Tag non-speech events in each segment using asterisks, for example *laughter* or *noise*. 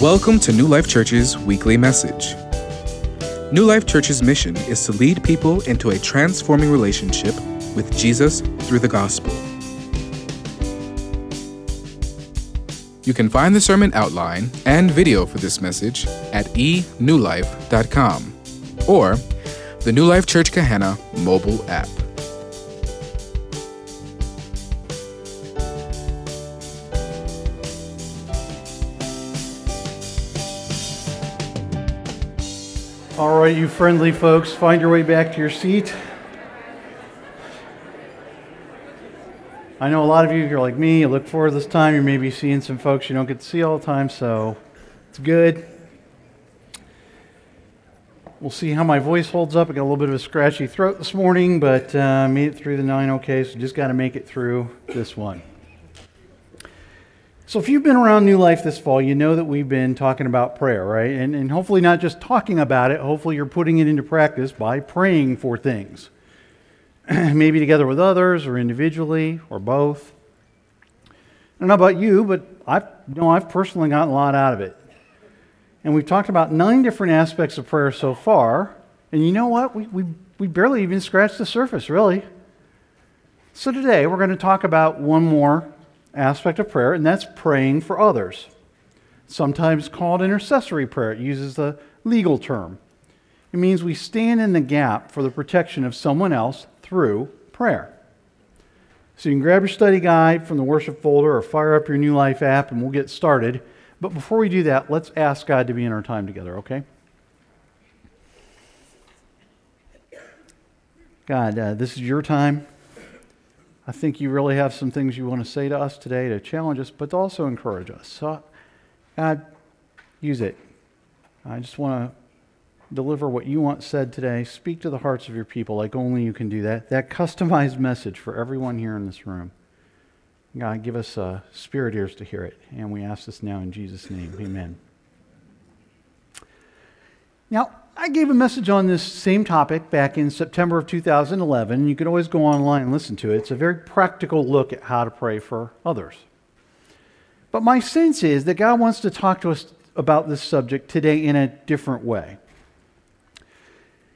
Welcome to New Life Church's weekly message. New Life Church's mission is to lead people into a transforming relationship with Jesus through the gospel. You can find the sermon outline and video for this message at enewlife.com or the New Life Church Gahanna mobile app. Right, you friendly folks, find your way back to your seat. I know a lot of you, you're like me, you look forward to this time. You may be seeing some folks you don't get to see all the time, so it's good. We'll see how my voice holds up. I got a little bit of a scratchy throat this morning, but uh, made it through the nine okay, so just got to make it through this one. So, if you've been around New Life this fall, you know that we've been talking about prayer, right? And, and hopefully, not just talking about it, hopefully, you're putting it into practice by praying for things. *clears throat* Maybe together with others, or individually, or both. I don't know about you, but I've, you know, I've personally gotten a lot out of it. And we've talked about nine different aspects of prayer so far. And you know what? We, we, we barely even scratched the surface, really. So, today, we're going to talk about one more aspect of prayer, and that's praying for others. Sometimes called intercessory prayer. It uses the legal term. It means we stand in the gap for the protection of someone else through prayer. So you can grab your study guide from the worship folder or fire up your New Life app and we'll get started. But before we do that, let's ask God to be in our time together, okay? God, uh, this is your time. I think you really have some things you want to say to us today to challenge us, but to also encourage us. So, God, use it. I just want to deliver what you want said today. Speak to the hearts of your people like only you can do that. That customized message for everyone here in this room. God, give us uh, spirit ears to hear it. And we ask this now in Jesus' name. Amen. Now, I gave a message on this same topic back in September of 2011. You can always go online and listen to it. It's a very practical look at how to pray for others. But my sense is that God wants to talk to us about this subject today in a different way.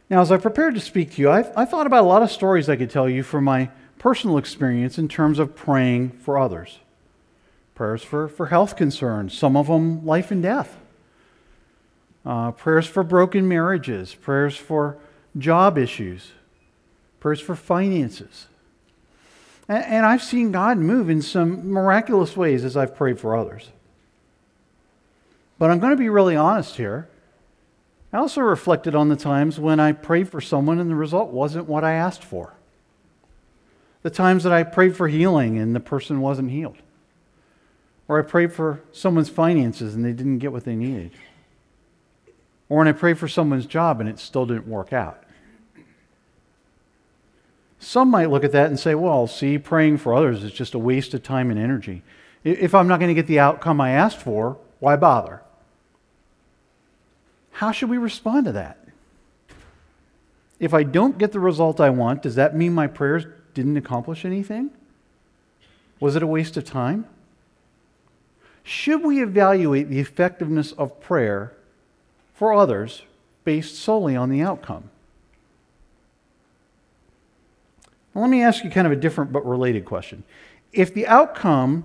Now, as I prepared to speak to you, I, I thought about a lot of stories I could tell you from my personal experience in terms of praying for others. Prayers for, for health concerns, some of them life and death uh, prayers for broken marriages, prayers for job issues, prayers for finances. And, and I've seen God move in some miraculous ways as I've prayed for others. But I'm going to be really honest here. I also reflected on the times when I prayed for someone and the result wasn't what I asked for. The times that I prayed for healing and the person wasn't healed. Or I prayed for someone's finances and they didn't get what they needed. Or when I pray for someone's job and it still didn't work out. Some might look at that and say, well, see, praying for others is just a waste of time and energy. If I'm not going to get the outcome I asked for, why bother? How should we respond to that? If I don't get the result I want, does that mean my prayers didn't accomplish anything? Was it a waste of time? Should we evaluate the effectiveness of prayer for others based solely on the outcome. Now, let me ask you kind of a different but related question. If the outcome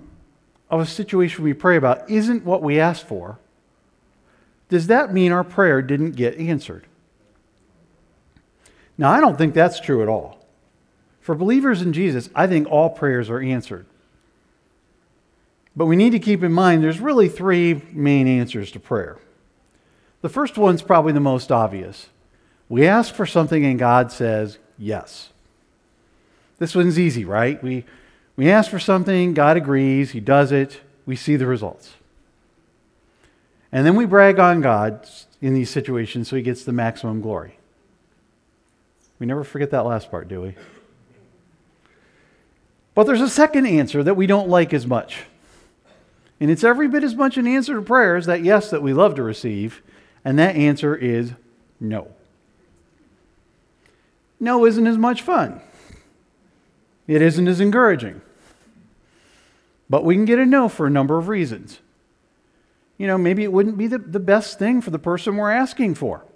of a situation we pray about isn't what we asked for, does that mean our prayer didn't get answered? Now, I don't think that's true at all. For believers in Jesus, I think all prayers are answered. But we need to keep in mind there's really three main answers to prayer. The first one's probably the most obvious. We ask for something and God says yes. This one's easy, right? We, we ask for something, God agrees, He does it, we see the results. And then we brag on God in these situations so He gets the maximum glory. We never forget that last part, do we? But there's a second answer that we don't like as much. And it's every bit as much an answer to prayer as that yes that we love to receive. And that answer is no. No isn't as much fun. It isn't as encouraging. But we can get a no for a number of reasons. you know, maybe it wouldn't be the, the best thing for the person we're asking for.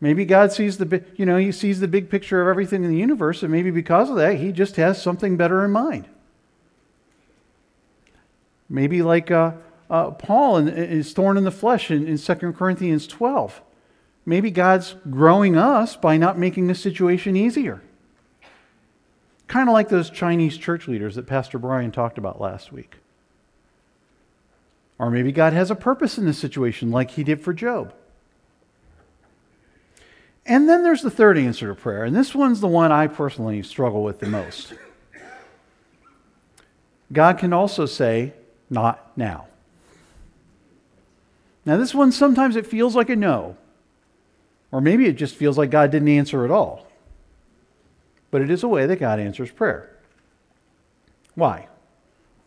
Maybe God sees the, you know, he sees the big picture of everything in the universe, and maybe because of that, he just has something better in mind. Maybe like uh, uh, Paul his thorn in the flesh in, in 2 Corinthians 12. Maybe God's growing us by not making the situation easier. Kind of like those Chinese church leaders that Pastor Brian talked about last week. Or maybe God has a purpose in this situation, like he did for Job. And then there's the third answer to prayer, and this one's the one I personally struggle with the most. God can also say, Not now. Now, this one sometimes it feels like a no, or maybe it just feels like God didn't answer at all. But it is a way that God answers prayer. Why?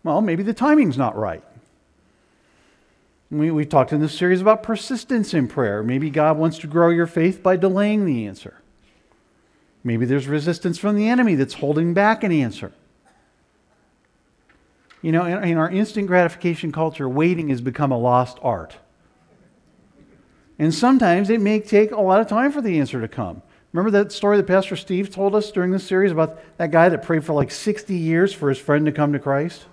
Well, maybe the timing's not right. We, we talked in this series about persistence in prayer. Maybe God wants to grow your faith by delaying the answer. Maybe there's resistance from the enemy that's holding back an answer. You know, in, in our instant gratification culture, waiting has become a lost art. And sometimes it may take a lot of time for the answer to come. Remember that story that Pastor Steve told us during this series about that guy that prayed for like 60 years for his friend to come to Christ?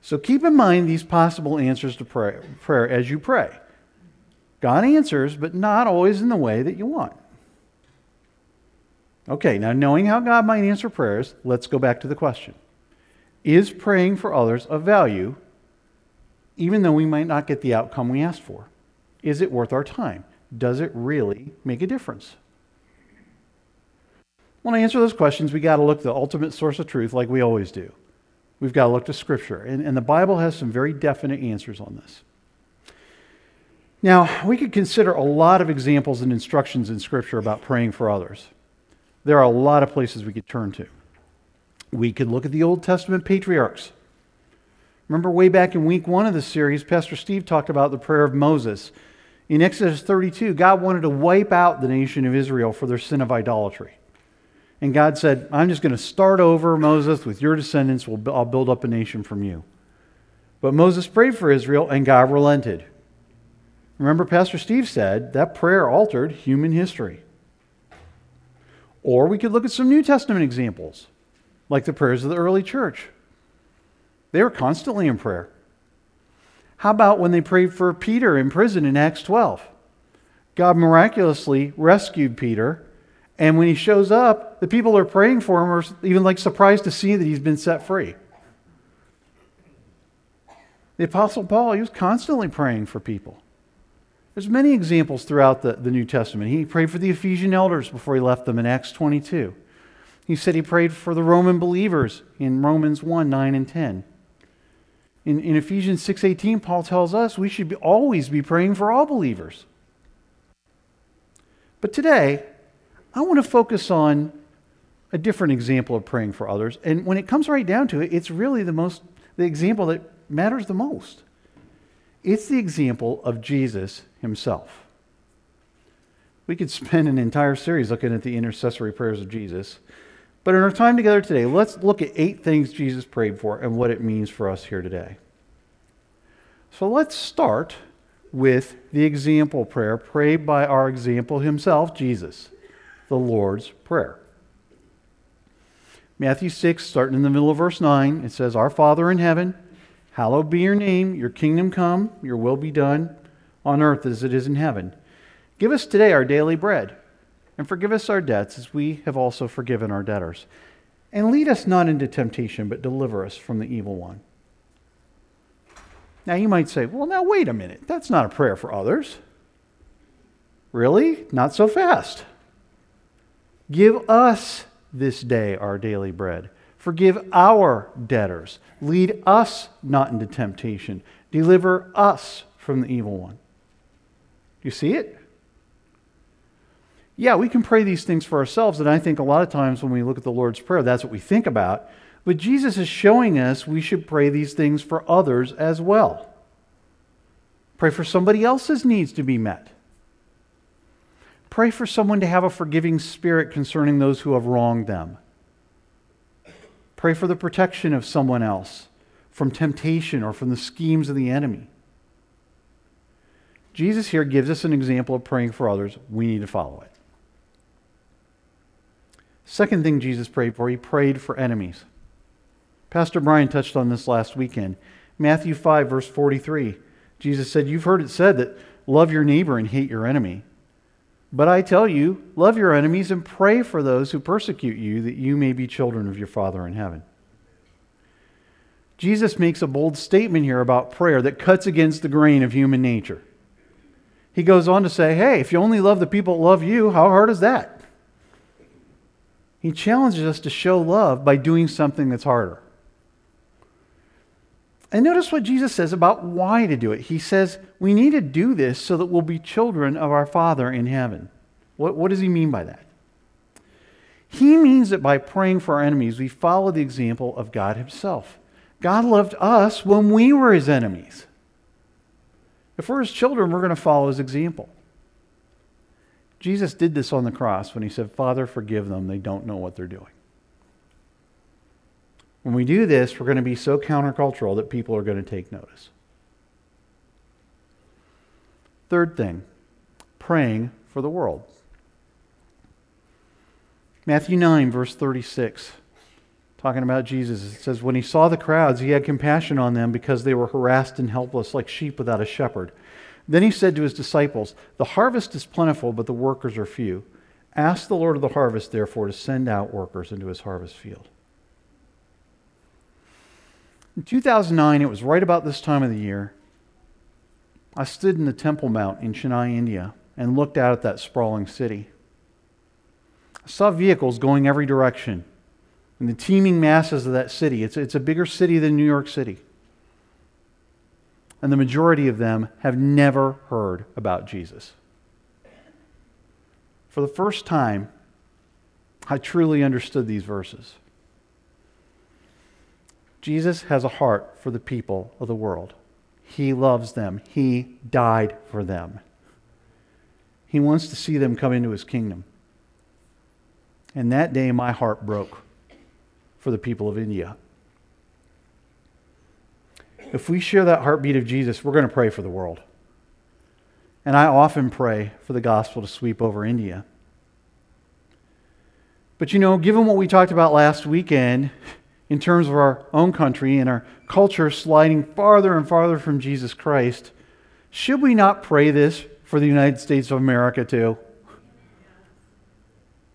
So keep in mind these possible answers to prayer, prayer as you pray. God answers, but not always in the way that you want. Okay, now knowing how God might answer prayers, let's go back to the question Is praying for others of value even though we might not get the outcome we asked for? Is it worth our time? Does it really make a difference? When I answer those questions, we got to look the ultimate source of truth like we always do. We've got to look to Scripture. And, and the Bible has some very definite answers on this. Now, we could consider a lot of examples and instructions in Scripture about praying for others. There are a lot of places we could turn to. We could look at the Old Testament patriarchs. Remember, way back in week one of the series, Pastor Steve talked about the prayer of Moses. In Exodus 32, God wanted to wipe out the nation of Israel for their sin of idolatry. And God said, I'm just going to start over, Moses, with your descendants. I'll build up a nation from you. But Moses prayed for Israel, and God relented. Remember, Pastor Steve said that prayer altered human history. Or we could look at some New Testament examples, like the prayers of the early church. They were constantly in prayer. How about when they prayed for Peter in prison in Acts 12? God miraculously rescued Peter, and when he shows up, the people are praying for him or even like surprised to see that he's been set free. The Apostle Paul, he was constantly praying for people. There's many examples throughout the, the New Testament. He prayed for the Ephesian elders before he left them in Acts 22. He said he prayed for the Roman believers in Romans 1 9 and 10. In, in Ephesians 6:18, Paul tells us we should be, always be praying for all believers. But today, I want to focus on a different example of praying for others. And when it comes right down to it, it's really the most the example that matters the most. It's the example of Jesus himself. We could spend an entire series looking at the intercessory prayers of Jesus. But in our time together today, let's look at eight things Jesus prayed for and what it means for us here today. So let's start with the example prayer prayed by our example himself, Jesus, the Lord's Prayer. Matthew 6, starting in the middle of verse 9, it says, Our Father in heaven, hallowed be your name, your kingdom come, your will be done on earth as it is in heaven. Give us today our daily bread and forgive us our debts as we have also forgiven our debtors. And lead us not into temptation, but deliver us from the evil one. Now you might say, well, now wait a minute. That's not a prayer for others. Really? Not so fast. Give us this day our daily bread. Forgive our debtors. Lead us not into temptation. Deliver us from the evil one. You see it? Yeah, we can pray these things for ourselves. And I think a lot of times when we look at the Lord's Prayer, that's what we think about. But Jesus is showing us we should pray these things for others as well. Pray for somebody else's needs to be met. Pray for someone to have a forgiving spirit concerning those who have wronged them. Pray for the protection of someone else. from temptation or from the schemes of the enemy. Jesus here gives us an example of praying for others. We need to follow it. Second thing Jesus prayed for, he prayed for enemies. Pastor Brian touched on this last weekend. Matthew 5, verse 43. Jesus said, You've heard it said that love your neighbor and hate your enemy. But I tell you, love your enemies and pray for those who persecute you, that you may be children of your Father in heaven. Jesus makes a bold statement here about prayer that cuts against the grain of human nature. He goes on to say, Hey, if you only love the people that love you, how hard is that? He challenges us to show love by doing something that's harder. And notice what Jesus says about why to do it. He says, We need to do this so that we'll be children of our Father in heaven. What, what does he mean by that? He means that by praying for our enemies, we follow the example of God Himself. God loved us when we were His enemies. If we're His children, we're going to follow His example. Jesus did this on the cross when He said, Father, forgive them. They don't know what they're doing. When we do this, we're going to be so countercultural that people are going to take notice. Third thing, praying for the world. Matthew 9, verse 36, talking about Jesus, it says, When he saw the crowds, he had compassion on them because they were harassed and helpless, like sheep without a shepherd. Then he said to his disciples, The harvest is plentiful, but the workers are few. Ask the Lord of the harvest, therefore, to send out workers into his harvest field. In 2009, it was right about this time of the year, I stood in the Temple Mount in Chennai, India, and looked out at that sprawling city. I saw vehicles going every direction and the teeming masses of that city. It's, it's a bigger city than New York City. And the majority of them have never heard about Jesus. For the first time, I truly understood these verses. Jesus has a heart for the people of the world. He loves them. He died for them. He wants to see them come into his kingdom. And that day, my heart broke for the people of India. If we share that heartbeat of Jesus, we're going to pray for the world. And I often pray for the gospel to sweep over India. But you know, given what we talked about last weekend, in terms of our own country and our culture sliding farther and farther from Jesus Christ, should we not pray this for the United States of America too?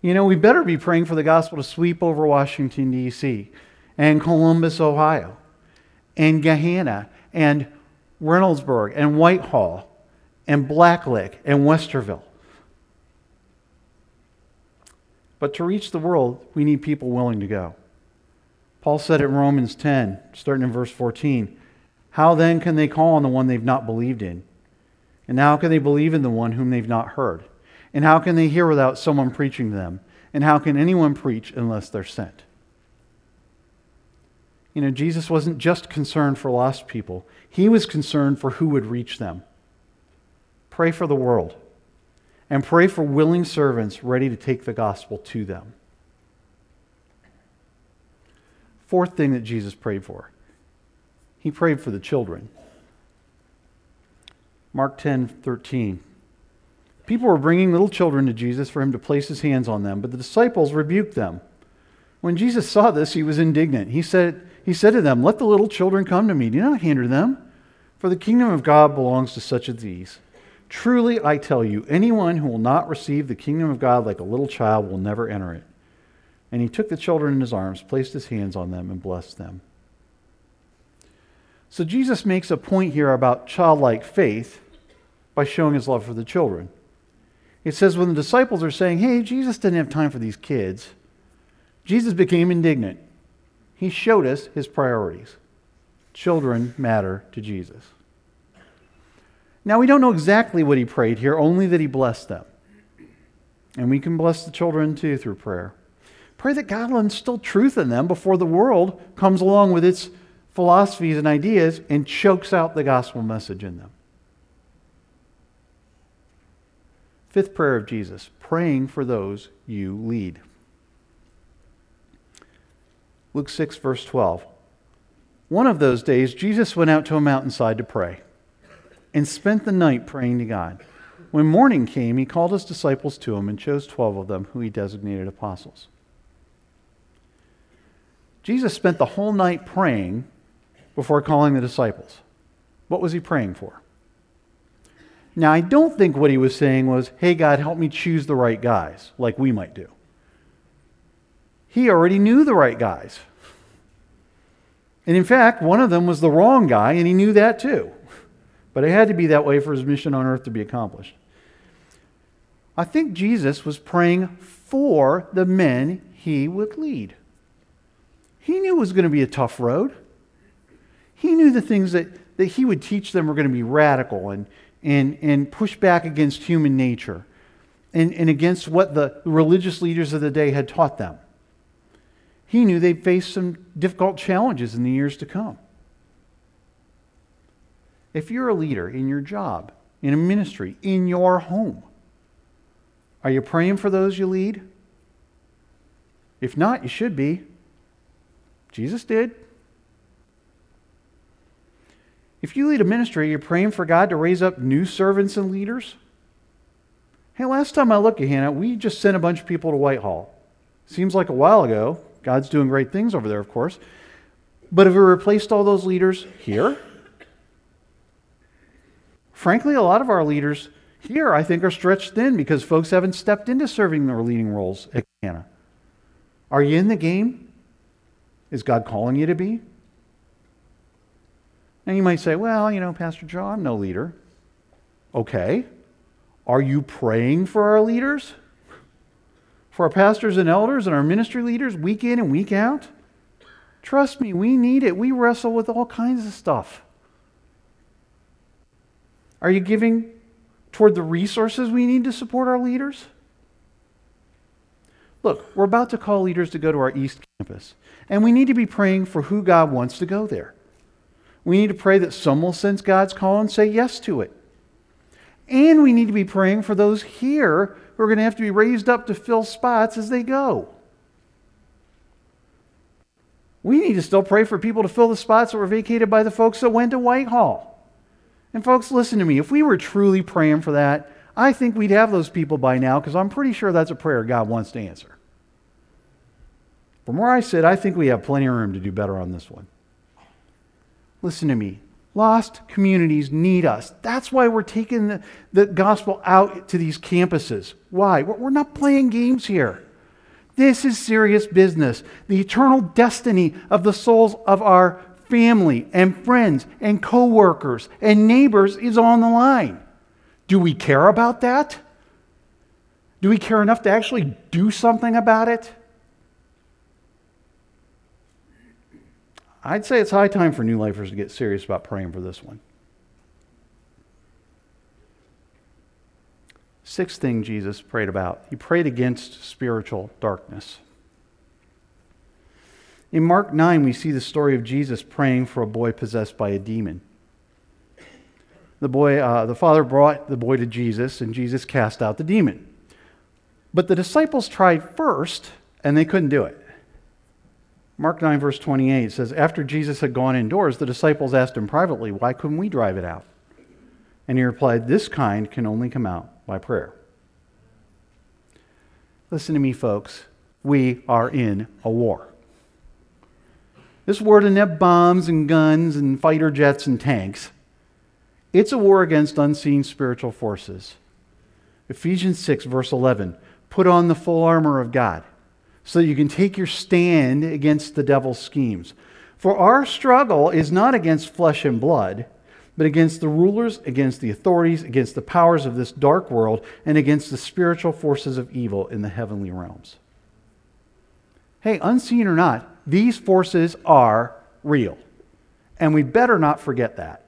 You know, we better be praying for the gospel to sweep over Washington, D.C., and Columbus, Ohio, and Gahanna, and Reynoldsburg, and Whitehall, and Blacklick, and Westerville. But to reach the world, we need people willing to go. Paul said in Romans 10, starting in verse 14, How then can they call on the one they've not believed in? And how can they believe in the one whom they've not heard? And how can they hear without someone preaching to them? And how can anyone preach unless they're sent? You know, Jesus wasn't just concerned for lost people, he was concerned for who would reach them. Pray for the world, and pray for willing servants ready to take the gospel to them. Fourth thing that Jesus prayed for he prayed for the children. Mark 10 13. People were bringing little children to Jesus for him to place his hands on them, but the disciples rebuked them. When Jesus saw this, he was indignant. He said, he said to them, Let the little children come to me. Do not hinder them, for the kingdom of God belongs to such as these. Truly, I tell you, anyone who will not receive the kingdom of God like a little child will never enter it. And he took the children in his arms, placed his hands on them, and blessed them. So Jesus makes a point here about childlike faith by showing his love for the children. It says when the disciples are saying, hey, Jesus didn't have time for these kids, Jesus became indignant. He showed us his priorities. Children matter to Jesus. Now, we don't know exactly what he prayed here, only that he blessed them. And we can bless the children too through prayer. Pray that God will instill truth in them before the world comes along with its philosophies and ideas and chokes out the gospel message in them. Fifth prayer of Jesus praying for those you lead. Luke 6, verse 12. One of those days, Jesus went out to a mountainside to pray and spent the night praying to God. When morning came, he called his disciples to him and chose 12 of them, who he designated apostles. Jesus spent the whole night praying before calling the disciples. What was he praying for? Now, I don't think what he was saying was, hey, God, help me choose the right guys, like we might do. He already knew the right guys. And in fact, one of them was the wrong guy, and he knew that too. But it had to be that way for his mission on earth to be accomplished. I think Jesus was praying for the men he would lead. He knew it was going to be a tough road. He knew the things that, that he would teach them were going to be radical and, and, and push back against human nature and, and against what the religious leaders of the day had taught them. He knew they'd face some difficult challenges in the years to come. If you're a leader in your job, in a ministry, in your home, are you praying for those you lead? If not, you should be. Jesus did. If you lead a ministry, you're praying for God to raise up new servants and leaders. Hey, last time I looked at Gahanna, we just sent a bunch of people to Whitehall. Seems like a while ago. God's doing great things over there, of course. But have we replaced all those leaders here? Frankly, a lot of our leaders here, I think, are stretched thin because folks haven't stepped into serving their leading roles at Gahanna. Are you in the game? Is God calling you to be? And you might say, well, you know, Pastor Joe, I'm no leader. Okay. Are you praying for our leaders? For our pastors and elders and our ministry leaders week in and week out? Trust me, we need it. We wrestle with all kinds of stuff. Are you giving toward the resources we need to support our leaders? Look, we're about to call leaders to go to our East Campus, and we need to be praying for who God wants to go there. We need to pray that some will sense God's call and say yes to it. And we need to be praying for those here who are going to have to be raised up to fill spots as they go. We need to still pray for people to fill the spots that were vacated by the folks that went to Whitehall. And folks, listen to me. If we were truly praying for that, I think we'd have those people by now because I'm pretty sure that's a prayer God wants to answer. From where I sit, I think we have plenty of room to do better on this one. Listen to me. Lost communities need us. That's why we're taking the, the gospel out to these campuses. Why? We're not playing games here. This is serious business. The eternal destiny of the souls of our family and friends and coworkers and neighbors is on the line. Do we care about that? Do we care enough to actually do something about it? I'd say it's high time for new lifers to get serious about praying for this one. Sixth thing Jesus prayed about he prayed against spiritual darkness. In Mark 9, we see the story of Jesus praying for a boy possessed by a demon. The, boy, uh, the father brought the boy to Jesus, and Jesus cast out the demon. But the disciples tried first, and they couldn't do it. Mark 9, verse 28 says, After Jesus had gone indoors, the disciples asked him privately, Why couldn't we drive it out? And he replied, This kind can only come out by prayer. Listen to me, folks. We are in a war. This war doesn't have bombs and guns and fighter jets and tanks. It's a war against unseen spiritual forces. Ephesians 6, verse 11 put on the full armor of God so you can take your stand against the devil's schemes. For our struggle is not against flesh and blood, but against the rulers, against the authorities, against the powers of this dark world, and against the spiritual forces of evil in the heavenly realms. Hey, unseen or not, these forces are real. And we better not forget that.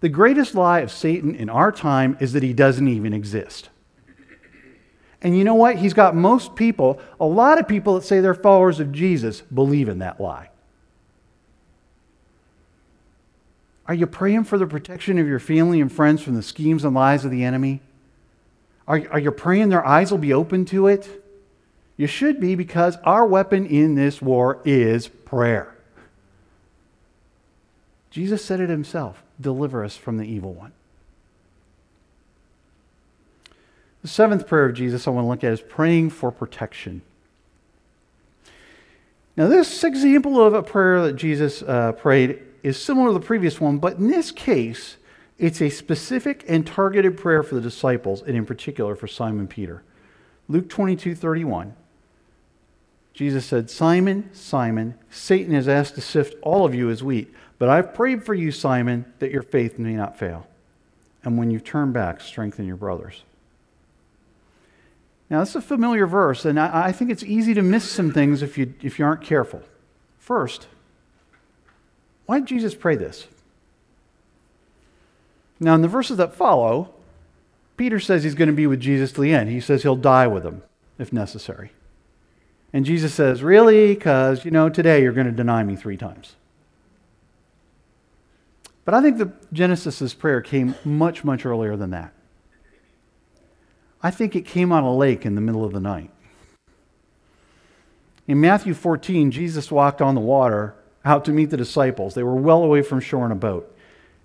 The greatest lie of Satan in our time is that he doesn't even exist. And you know what? He's got most people, a lot of people that say they're followers of Jesus, believe in that lie. Are you praying for the protection of your family and friends from the schemes and lies of the enemy? Are, are you praying their eyes will be open to it? You should be because our weapon in this war is prayer. Jesus said it himself deliver us from the evil one. The seventh prayer of Jesus I want to look at is praying for protection. Now, this example of a prayer that Jesus uh, prayed is similar to the previous one, but in this case, it's a specific and targeted prayer for the disciples, and in particular for Simon Peter. Luke 22 31. Jesus said, Simon, Simon, Satan has asked to sift all of you as wheat, but I've prayed for you, Simon, that your faith may not fail. And when you turn back, strengthen your brothers. Now, this is a familiar verse, and I, I think it's easy to miss some things if you, if you aren't careful. First, why did Jesus pray this? Now, in the verses that follow, Peter says he's going to be with Jesus to the end. He says he'll die with him if necessary. And Jesus says, Really? Because, you know, today you're going to deny me three times. But I think the Genesis's prayer came much, much earlier than that. I think it came on a lake in the middle of the night. In Matthew 14, Jesus walked on the water out to meet the disciples. They were well away from shore in a boat.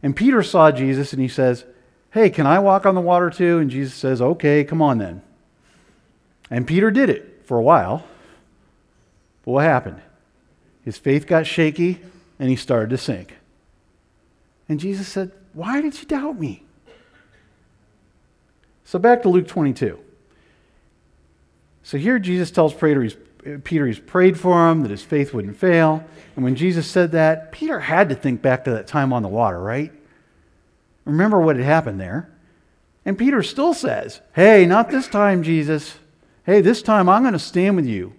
And Peter saw Jesus and he says, Hey, can I walk on the water too? And Jesus says, Okay, come on then. And Peter did it for a while. But what happened? His faith got shaky and he started to sink. And Jesus said, Why did you doubt me? So back to Luke 22. So here Jesus tells Peter he's, Peter he's prayed for him, that his faith wouldn't fail. And when Jesus said that, Peter had to think back to that time on the water, right? Remember what had happened there. And Peter still says, Hey, not this time, Jesus. Hey, this time I'm going to stand with you.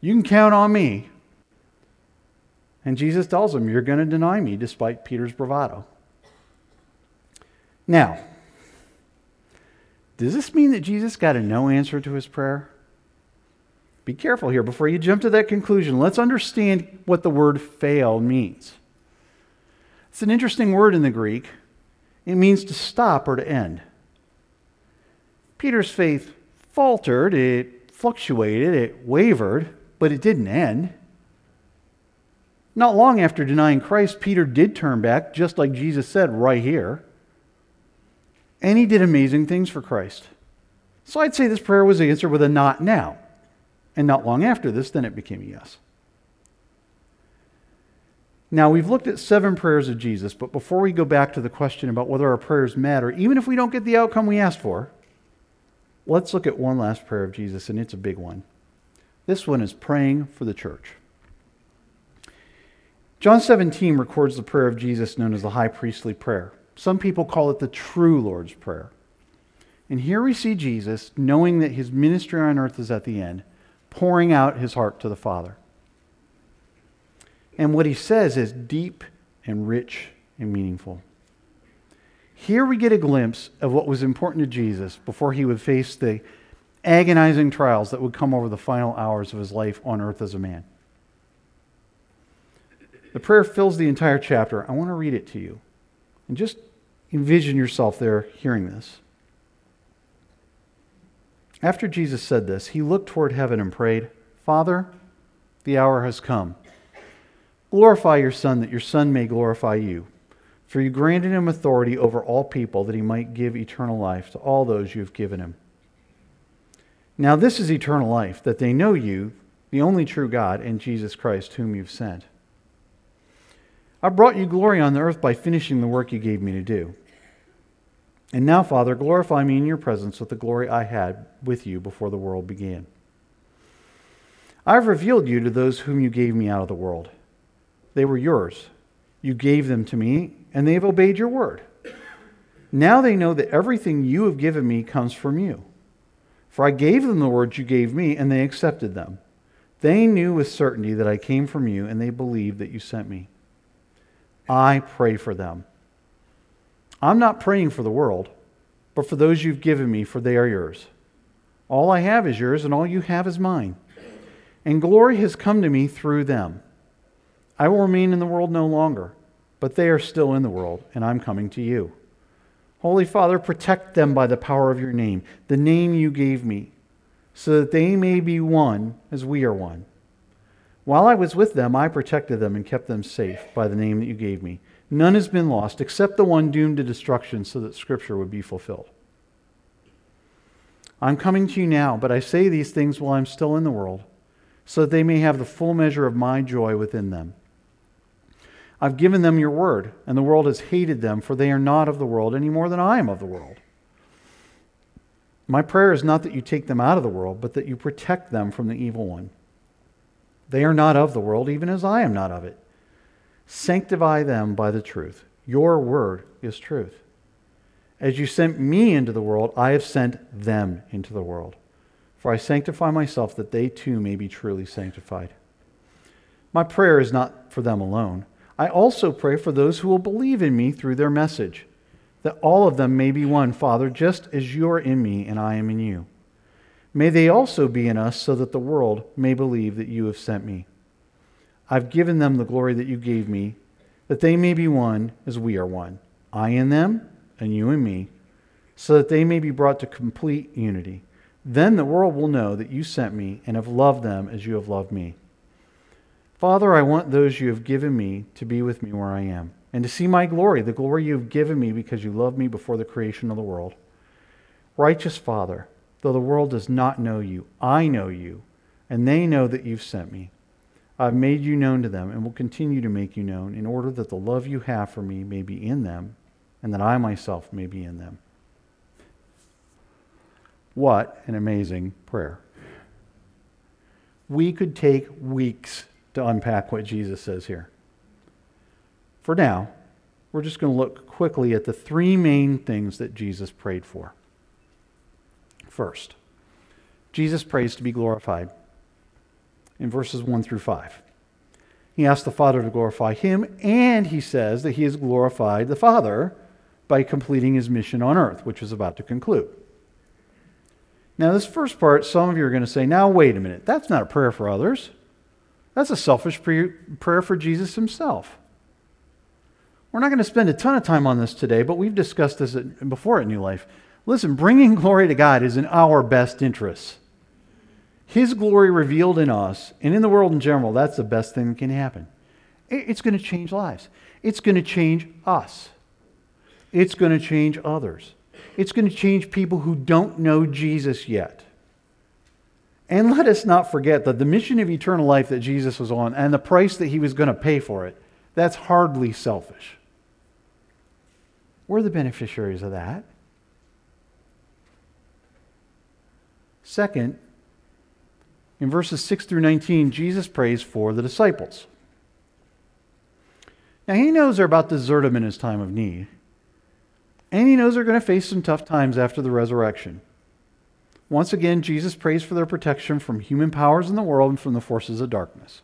You can count on me. And Jesus tells him, You're going to deny me despite Peter's bravado. Now, does this mean that Jesus got a no answer to his prayer? Be careful here. Before you jump to that conclusion, let's understand what the word fail means. It's an interesting word in the Greek. It means to stop or to end. Peter's faith faltered, it fluctuated, it wavered, but it didn't end. Not long after denying Christ, Peter did turn back, just like Jesus said right here. And he did amazing things for Christ. So I'd say this prayer was answered with a not now. And not long after this, then it became a yes. Now, we've looked at seven prayers of Jesus, but before we go back to the question about whether our prayers matter, even if we don't get the outcome we asked for, let's look at one last prayer of Jesus, and it's a big one. This one is praying for the church. John 17 records the prayer of Jesus known as the high priestly prayer. Some people call it the true Lord's Prayer. And here we see Jesus, knowing that his ministry on earth is at the end, pouring out his heart to the Father. And what he says is deep and rich and meaningful. Here we get a glimpse of what was important to Jesus before he would face the agonizing trials that would come over the final hours of his life on earth as a man. The prayer fills the entire chapter. I want to read it to you. And just Envision yourself there hearing this. After Jesus said this, he looked toward heaven and prayed, Father, the hour has come. Glorify your Son, that your Son may glorify you. For you granted him authority over all people, that he might give eternal life to all those you have given him. Now, this is eternal life, that they know you, the only true God, and Jesus Christ, whom you've sent. I brought you glory on the earth by finishing the work you gave me to do. And now, Father, glorify me in your presence with the glory I had with you before the world began. I have revealed you to those whom you gave me out of the world. They were yours. You gave them to me, and they have obeyed your word. Now they know that everything you have given me comes from you. For I gave them the words you gave me, and they accepted them. They knew with certainty that I came from you, and they believed that you sent me. I pray for them. I'm not praying for the world, but for those you've given me, for they are yours. All I have is yours, and all you have is mine. And glory has come to me through them. I will remain in the world no longer, but they are still in the world, and I'm coming to you. Holy Father, protect them by the power of your name, the name you gave me, so that they may be one as we are one. While I was with them, I protected them and kept them safe by the name that you gave me. None has been lost except the one doomed to destruction so that Scripture would be fulfilled. I'm coming to you now, but I say these things while I'm still in the world, so that they may have the full measure of my joy within them. I've given them your word, and the world has hated them, for they are not of the world any more than I am of the world. My prayer is not that you take them out of the world, but that you protect them from the evil one. They are not of the world, even as I am not of it. Sanctify them by the truth. Your word is truth. As you sent me into the world, I have sent them into the world. For I sanctify myself that they too may be truly sanctified. My prayer is not for them alone. I also pray for those who will believe in me through their message, that all of them may be one, Father, just as you are in me and I am in you. May they also be in us, so that the world may believe that you have sent me. I've given them the glory that you gave me, that they may be one as we are one, I in them and you in me, so that they may be brought to complete unity. Then the world will know that you sent me and have loved them as you have loved me. Father, I want those you have given me to be with me where I am, and to see my glory, the glory you have given me because you loved me before the creation of the world. Righteous Father, though the world does not know you, I know you, and they know that you've sent me. I've made you known to them and will continue to make you known in order that the love you have for me may be in them and that I myself may be in them. What an amazing prayer. We could take weeks to unpack what Jesus says here. For now, we're just going to look quickly at the three main things that Jesus prayed for. First, Jesus prays to be glorified in verses 1 through 5. He asks the Father to glorify him, and he says that he has glorified the Father by completing his mission on earth, which is about to conclude. Now, this first part, some of you are going to say, now, wait a minute. That's not a prayer for others. That's a selfish prayer for Jesus himself. We're not going to spend a ton of time on this today, but we've discussed this before at New Life. Listen, bringing glory to God is in our best interests. His glory revealed in us and in the world in general, that's the best thing that can happen. It's going to change lives, it's going to change us, it's going to change others, it's going to change people who don't know Jesus yet. And let us not forget that the mission of eternal life that Jesus was on and the price that he was going to pay for it, that's hardly selfish. We're the beneficiaries of that. Second, in verses 6 through 19, Jesus prays for the disciples. Now, he knows they're about to desert him in his time of need. And he knows they're going to face some tough times after the resurrection. Once again, Jesus prays for their protection from human powers in the world and from the forces of darkness.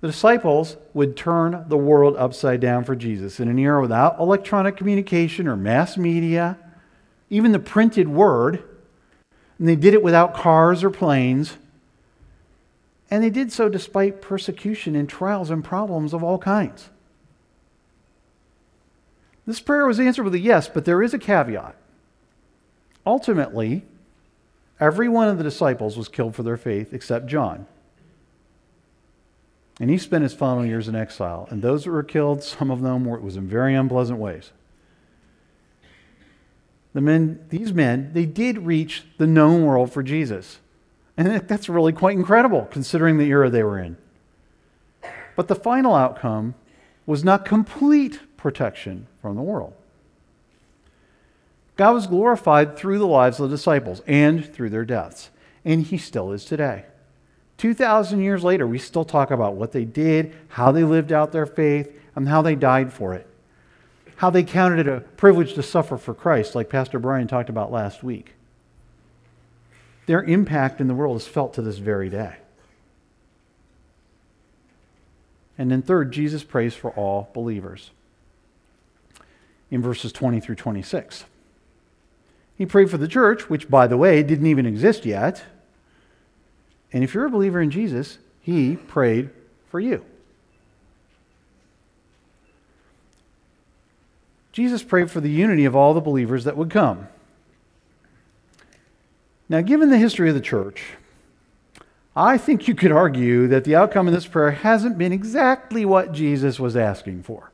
The disciples would turn the world upside down for Jesus in an era without electronic communication or mass media, even the printed word and they did it without cars or planes. And they did so despite persecution and trials and problems of all kinds. This prayer was answered with a yes, but there is a caveat. Ultimately, every one of the disciples was killed for their faith except John. And he spent his final years in exile. And those that were killed, some of them were, it was in very unpleasant ways the men, these men, they did reach the known world for Jesus. And that's really quite incredible considering the era they were in. But the final outcome was not complete protection from the world. God was glorified through the lives of the disciples and through their deaths. And he still is today. 2,000 years later, we still talk about what they did, how they lived out their faith, and how they died for it how they counted it a privilege to suffer for Christ, like Pastor Brian talked about last week. Their impact in the world is felt to this very day. And then, third, Jesus prays for all believers in verses 20 through 26. He prayed for the church, which, by the way, didn't even exist yet. And if you're a believer in Jesus, he prayed for you. Jesus prayed for the unity of all the believers that would come. Now, given the history of the church, I think you could argue that the outcome of this prayer hasn't been exactly what Jesus was asking for.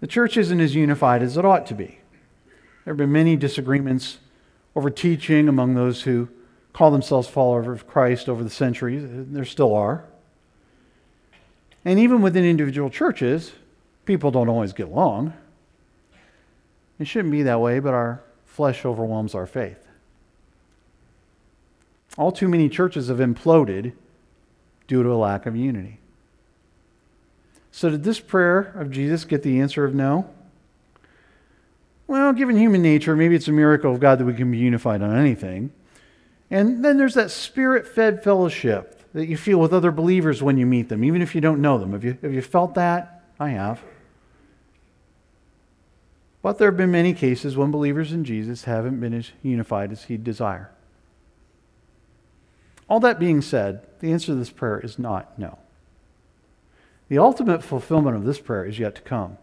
The church isn't as unified as it ought to be. There have been many disagreements over teaching among those who call themselves followers of Christ over the centuries. There still are. And even within individual churches, people don't always get along. It shouldn't be that way, but our flesh overwhelms our faith. All too many churches have imploded due to a lack of unity. So, did this prayer of Jesus get the answer of no? Well, given human nature, maybe it's a miracle of God that we can be unified on anything. And then there's that spirit fed fellowship that you feel with other believers when you meet them, even if you don't know them. Have you, have you felt that? I have. But there have been many cases when believers in Jesus haven't been as unified as he'd desire. All that being said, the answer to this prayer is not no. The ultimate fulfillment of this prayer is yet to come.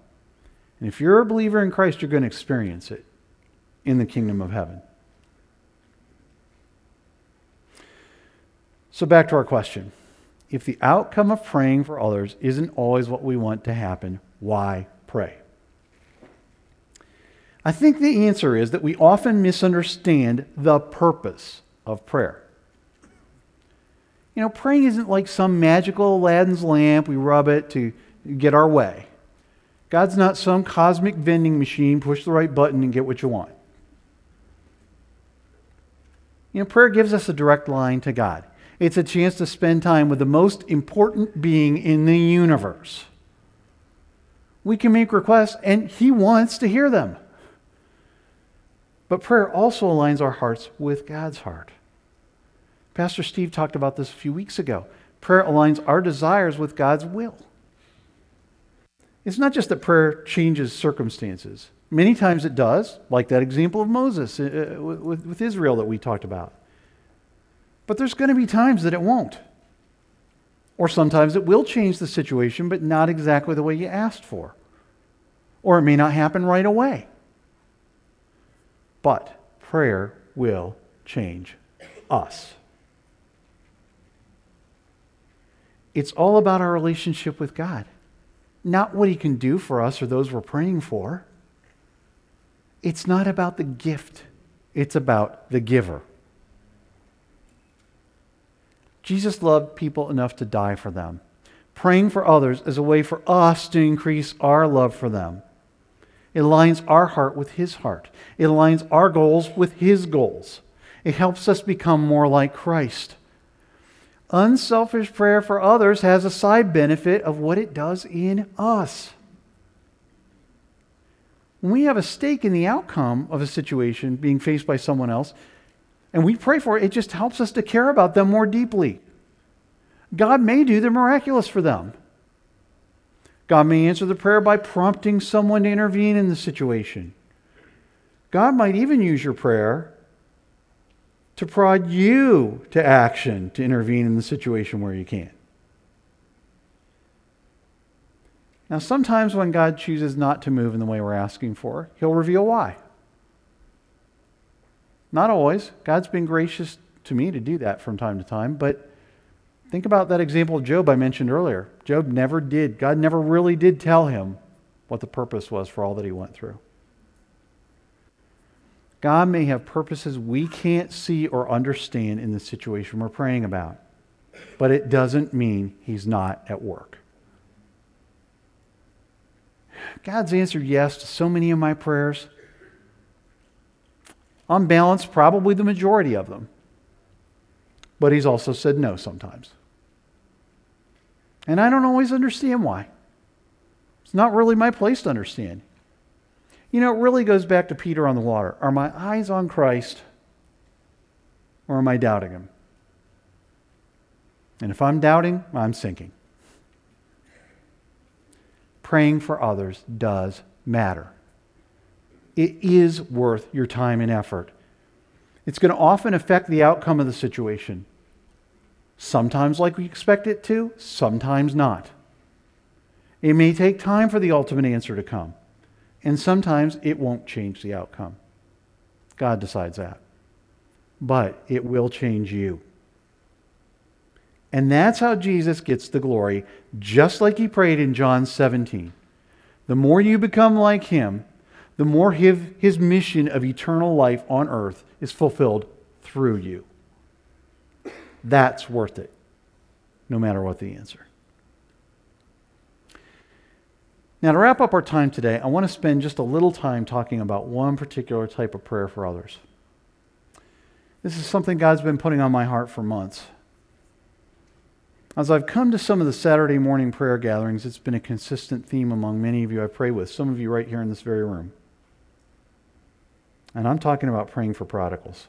And if you're a believer in Christ, you're going to experience it in the kingdom of heaven. So, back to our question. If the outcome of praying for others isn't always what we want to happen, why pray? I think the answer is that we often misunderstand the purpose of prayer. You know, praying isn't like some magical Aladdin's lamp, we rub it to get our way. God's not some cosmic vending machine, push the right button and get what you want. You know, prayer gives us a direct line to God. It's a chance to spend time with the most important being in the universe. We can make requests, and He wants to hear them. But prayer also aligns our hearts with God's heart. Pastor Steve talked about this a few weeks ago. Prayer aligns our desires with God's will. It's not just that prayer changes circumstances. Many times it does, like that example of Moses uh, uh, with, with Israel that we talked about. But there's going to be times that it won't. Or sometimes it will change the situation, but not exactly the way you asked for. Or it may not happen right away. But prayer will change us. It's all about our relationship with God, not what He can do for us or those we're praying for. It's not about the gift, it's about the giver. Jesus loved people enough to die for them. Praying for others is a way for us to increase our love for them. It aligns our heart with His heart. It aligns our goals with His goals. It helps us become more like Christ. Unselfish prayer for others has a side benefit of what it does in us. When we have a stake in the outcome of a situation being faced by someone else, and we pray for it, it just helps us to care about them more deeply. God may do the miraculous for them. God may answer the prayer by prompting someone to intervene in the situation. God might even use your prayer to prod you to action to intervene in the situation where you can. Now, sometimes when God chooses not to move in the way we're asking for, He'll reveal why. Not always. God's been gracious to me to do that from time to time, but Think about that example of Job I mentioned earlier. Job never did, God never really did tell him what the purpose was for all that he went through. God may have purposes we can't see or understand in the situation we're praying about, but it doesn't mean he's not at work. God's answered yes to so many of my prayers. On balance, probably the majority of them. But he's also said no sometimes. And I don't always understand why. It's not really my place to understand. You know, it really goes back to Peter on the water. Are my eyes on Christ or am I doubting him? And if I'm doubting, I'm sinking. Praying for others does matter. It is worth your time and effort. It's going to often affect the outcome of the situation. Sometimes like we expect it to, sometimes not. It may take time for the ultimate answer to come, and sometimes it won't change the outcome. God decides that. But it will change you And that's how Jesus gets the glory, just like he prayed in John 17. The more you become like him, the more his, his mission of eternal life on earth is fulfilled through you. That's worth it, no matter what the answer. Now, to wrap up our time today, I want to spend just a little time talking about one particular type of prayer for others. This is something God's been putting on my heart for months. As I've come to some of the Saturday morning prayer gatherings, it's been a consistent theme among many of you I pray with, some of you right here in this very room. And I'm talking about praying for prodigals.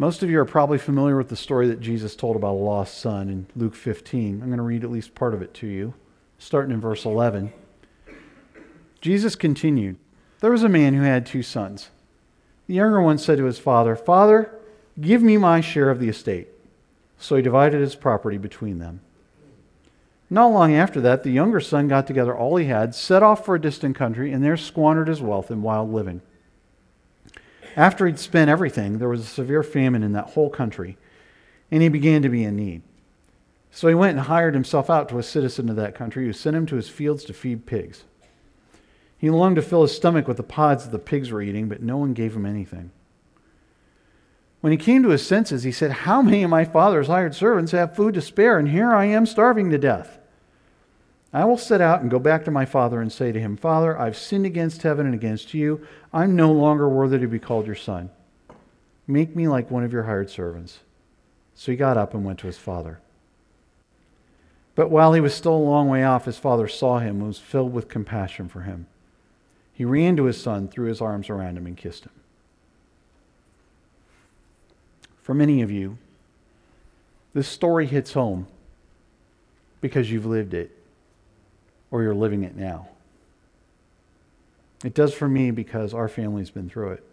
Most of you are probably familiar with the story that Jesus told about a lost son in Luke 15. I'm going to read at least part of it to you, starting in verse 11. Jesus continued There was a man who had two sons. The younger one said to his father, Father, give me my share of the estate. So he divided his property between them. Not long after that, the younger son got together all he had, set off for a distant country, and there squandered his wealth in wild living. After he'd spent everything, there was a severe famine in that whole country, and he began to be in need. So he went and hired himself out to a citizen of that country who sent him to his fields to feed pigs. He longed to fill his stomach with the pods that the pigs were eating, but no one gave him anything. When he came to his senses, he said, How many of my father's hired servants have food to spare, and here I am starving to death? I will set out and go back to my father and say to him, Father, I've sinned against heaven and against you. I'm no longer worthy to be called your son. Make me like one of your hired servants. So he got up and went to his father. But while he was still a long way off, his father saw him and was filled with compassion for him. He ran to his son, threw his arms around him, and kissed him. For many of you, this story hits home because you've lived it or you're living it now. It does for me because our family's been through it.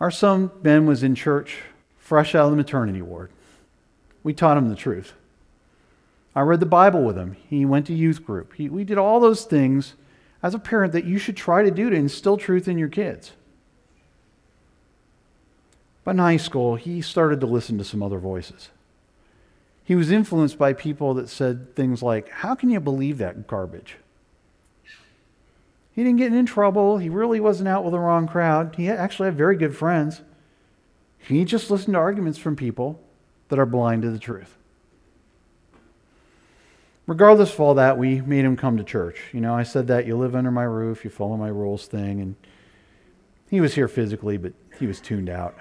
Our son Ben was in church fresh out of the maternity ward. We taught him the truth. I read the Bible with him. He went to youth group. He, we did all those things as a parent that you should try to do to instill truth in your kids. But in high school, he started to listen to some other voices. He was influenced by people that said things like, How can you believe that garbage? He didn't get in trouble. He really wasn't out with the wrong crowd. He actually had very good friends. He just listened to arguments from people that are blind to the truth. Regardless of all that, we made him come to church. You know, I said that you live under my roof, you follow my rules thing, and he was here physically, but he was tuned out.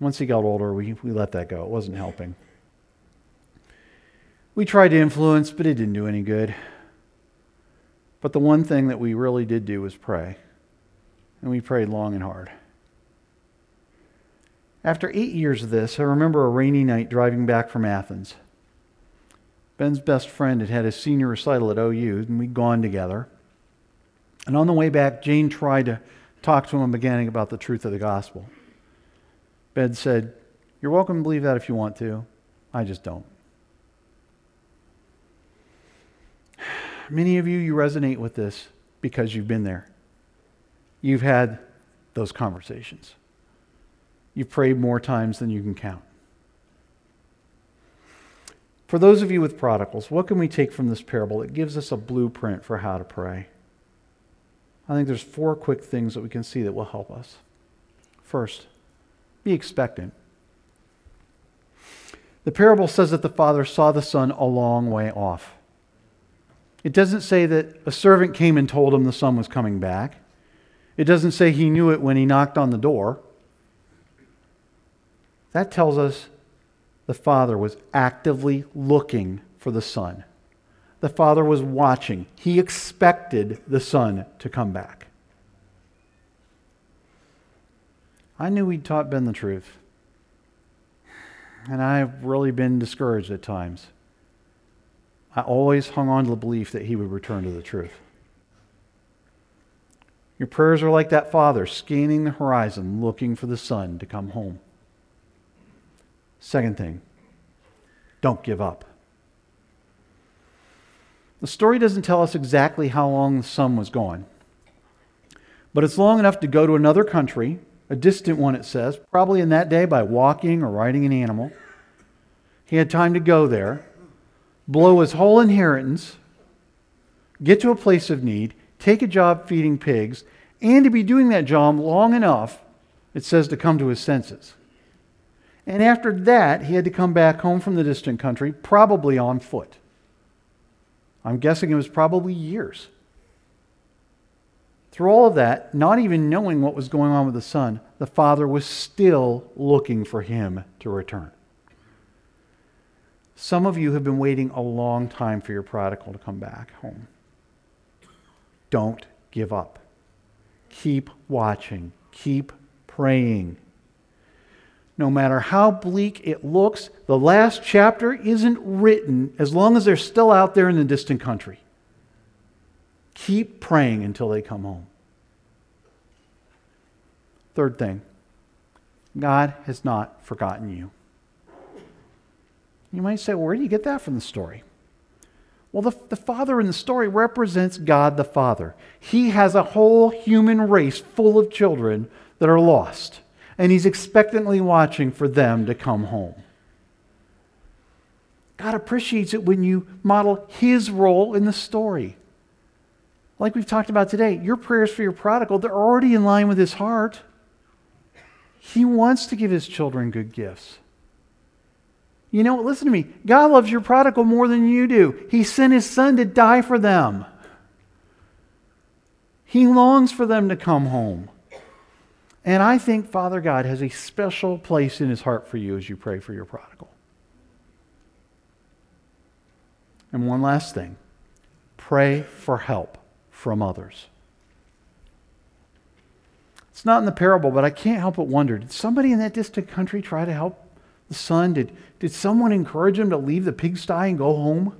Once he got older, we, we let that go. It wasn't helping. We tried to influence, but it didn't do any good. But the one thing that we really did do was pray. And we prayed long and hard. After eight years of this, I remember a rainy night driving back from Athens. Ben's best friend had had his senior recital at OU, and we'd gone together. And on the way back, Jane tried to talk to him again about the truth of the gospel. Ben said, You're welcome to believe that if you want to. I just don't. *sighs* Many of you, you resonate with this because you've been there. You've had those conversations. You've prayed more times than you can count. For those of you with prodigals, what can we take from this parable that gives us a blueprint for how to pray? I think there's four quick things that we can see that will help us. First, be expectant. The parable says that the father saw the son a long way off. It doesn't say that a servant came and told him the son was coming back. It doesn't say he knew it when he knocked on the door. That tells us the father was actively looking for the son. The father was watching. He expected the son to come back. I knew he'd taught Ben the truth. And I've really been discouraged at times. I always hung on to the belief that he would return to the truth. Your prayers are like that father scanning the horizon, looking for the son to come home. Second thing, don't give up. The story doesn't tell us exactly how long the son was gone, but it's long enough to go to another country a distant one, it says, probably in that day by walking or riding an animal. He had time to go there, blow his whole inheritance, get to a place of need, take a job feeding pigs, and to be doing that job long enough, it says, to come to his senses. And after that, he had to come back home from the distant country, probably on foot. I'm guessing it was probably years. Through all of that, not even knowing what was going on with the son, the father was still looking for him to return. Some of you have been waiting a long time for your prodigal to come back home. Don't give up. Keep watching. Keep praying. No matter how bleak it looks, the last chapter isn't written as long as they're still out there in the distant country. Keep praying until they come home. Third thing God has not forgotten you. You might say, well, where do you get that from the story? Well, the, the Father in the story represents God the Father. He has a whole human race full of children that are lost, and He's expectantly watching for them to come home. God appreciates it when you model His role in the story. Like we've talked about today, your prayers for your prodigal, they're already in line with His heart. He wants to give His children good gifts. You know what? Listen to me. God loves your prodigal more than you do. He sent his son to die for them. He longs for them to come home. And I think Father God has a special place in his heart for you as you pray for your prodigal. And one last thing pray for help from others. It's not in the parable, but I can't help but wonder did somebody in that distant country try to help the son? Did, did someone encourage him to leave the pigsty and go home?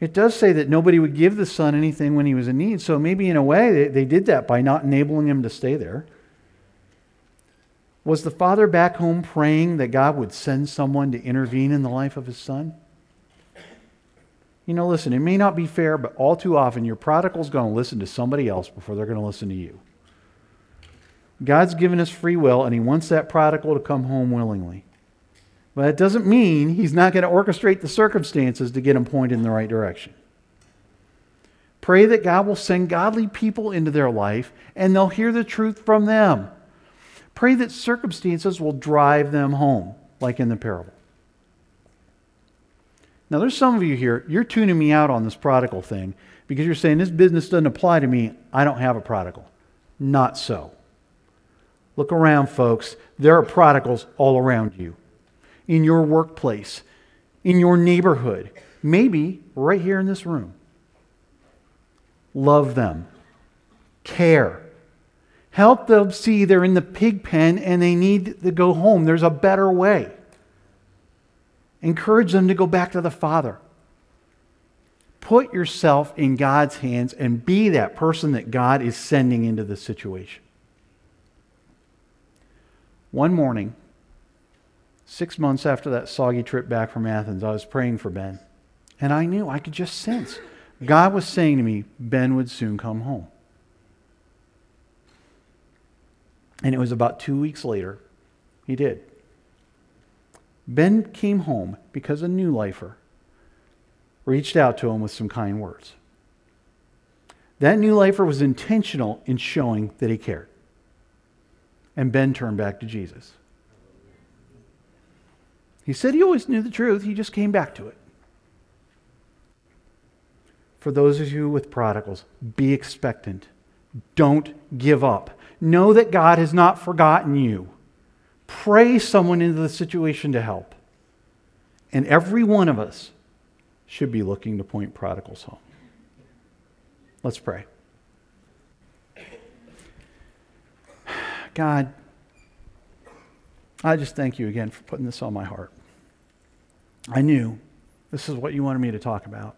It does say that nobody would give the son anything when he was in need, so maybe in a way they, they did that by not enabling him to stay there. Was the father back home praying that God would send someone to intervene in the life of his son? You know, listen, it may not be fair, but all too often your prodigal's going to listen to somebody else before they're going to listen to you. God's given us free will, and He wants that prodigal to come home willingly. But that doesn't mean He's not going to orchestrate the circumstances to get him pointed in the right direction. Pray that God will send godly people into their life and they'll hear the truth from them. Pray that circumstances will drive them home, like in the parable. Now, there's some of you here, you're tuning me out on this prodigal thing because you're saying this business doesn't apply to me. I don't have a prodigal. Not so. Look around, folks. There are prodigals all around you in your workplace, in your neighborhood, maybe right here in this room. Love them, care. Help them see they're in the pig pen and they need to go home. There's a better way. Encourage them to go back to the Father. Put yourself in God's hands and be that person that God is sending into the situation. One morning, six months after that soggy trip back from Athens, I was praying for Ben. And I knew, I could just sense. God was saying to me, Ben would soon come home. And it was about two weeks later, he did. Ben came home because a new lifer reached out to him with some kind words. That new lifer was intentional in showing that he cared. And Ben turned back to Jesus. He said he always knew the truth, he just came back to it. For those of you with prodigals, be expectant. Don't give up. Know that God has not forgotten you. Pray someone into the situation to help. And every one of us should be looking to point prodigals home. Let's pray. God, I just thank you again for putting this on my heart. I knew this is what you wanted me to talk about.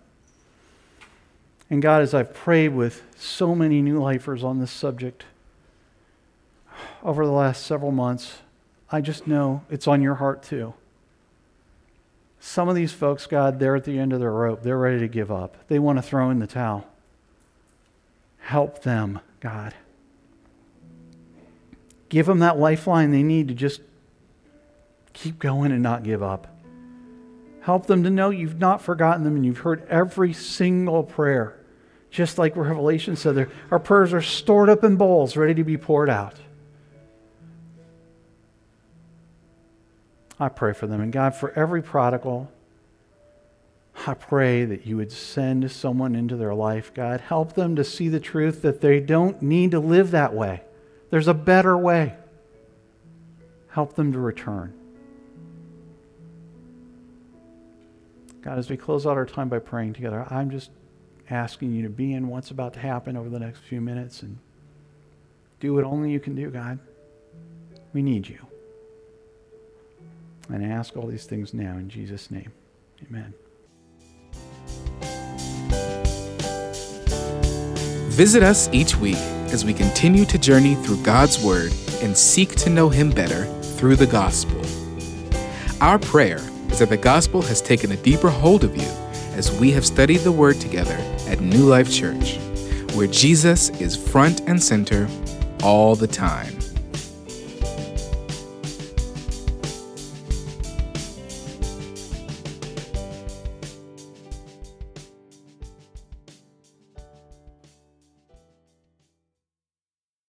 And God, as I've prayed with so many new lifers on this subject over the last several months, I just know it's on your heart too. Some of these folks, God, they're at the end of their rope. They're ready to give up. They want to throw in the towel. Help them, God. Give them that lifeline they need to just keep going and not give up. Help them to know you've not forgotten them and you've heard every single prayer. Just like Revelation said, our prayers are stored up in bowls ready to be poured out. I pray for them. And God, for every prodigal, I pray that you would send someone into their life, God. Help them to see the truth that they don't need to live that way. There's a better way. Help them to return. God, as we close out our time by praying together, I'm just asking you to be in what's about to happen over the next few minutes and do what only you can do, God. We need you. And I ask all these things now in Jesus' name. Amen. Visit us each week as we continue to journey through God's Word and seek to know Him better through the gospel. Our prayer is that the gospel has taken a deeper hold of you as we have studied the Word together at New Life Church, where Jesus is front and center all the time.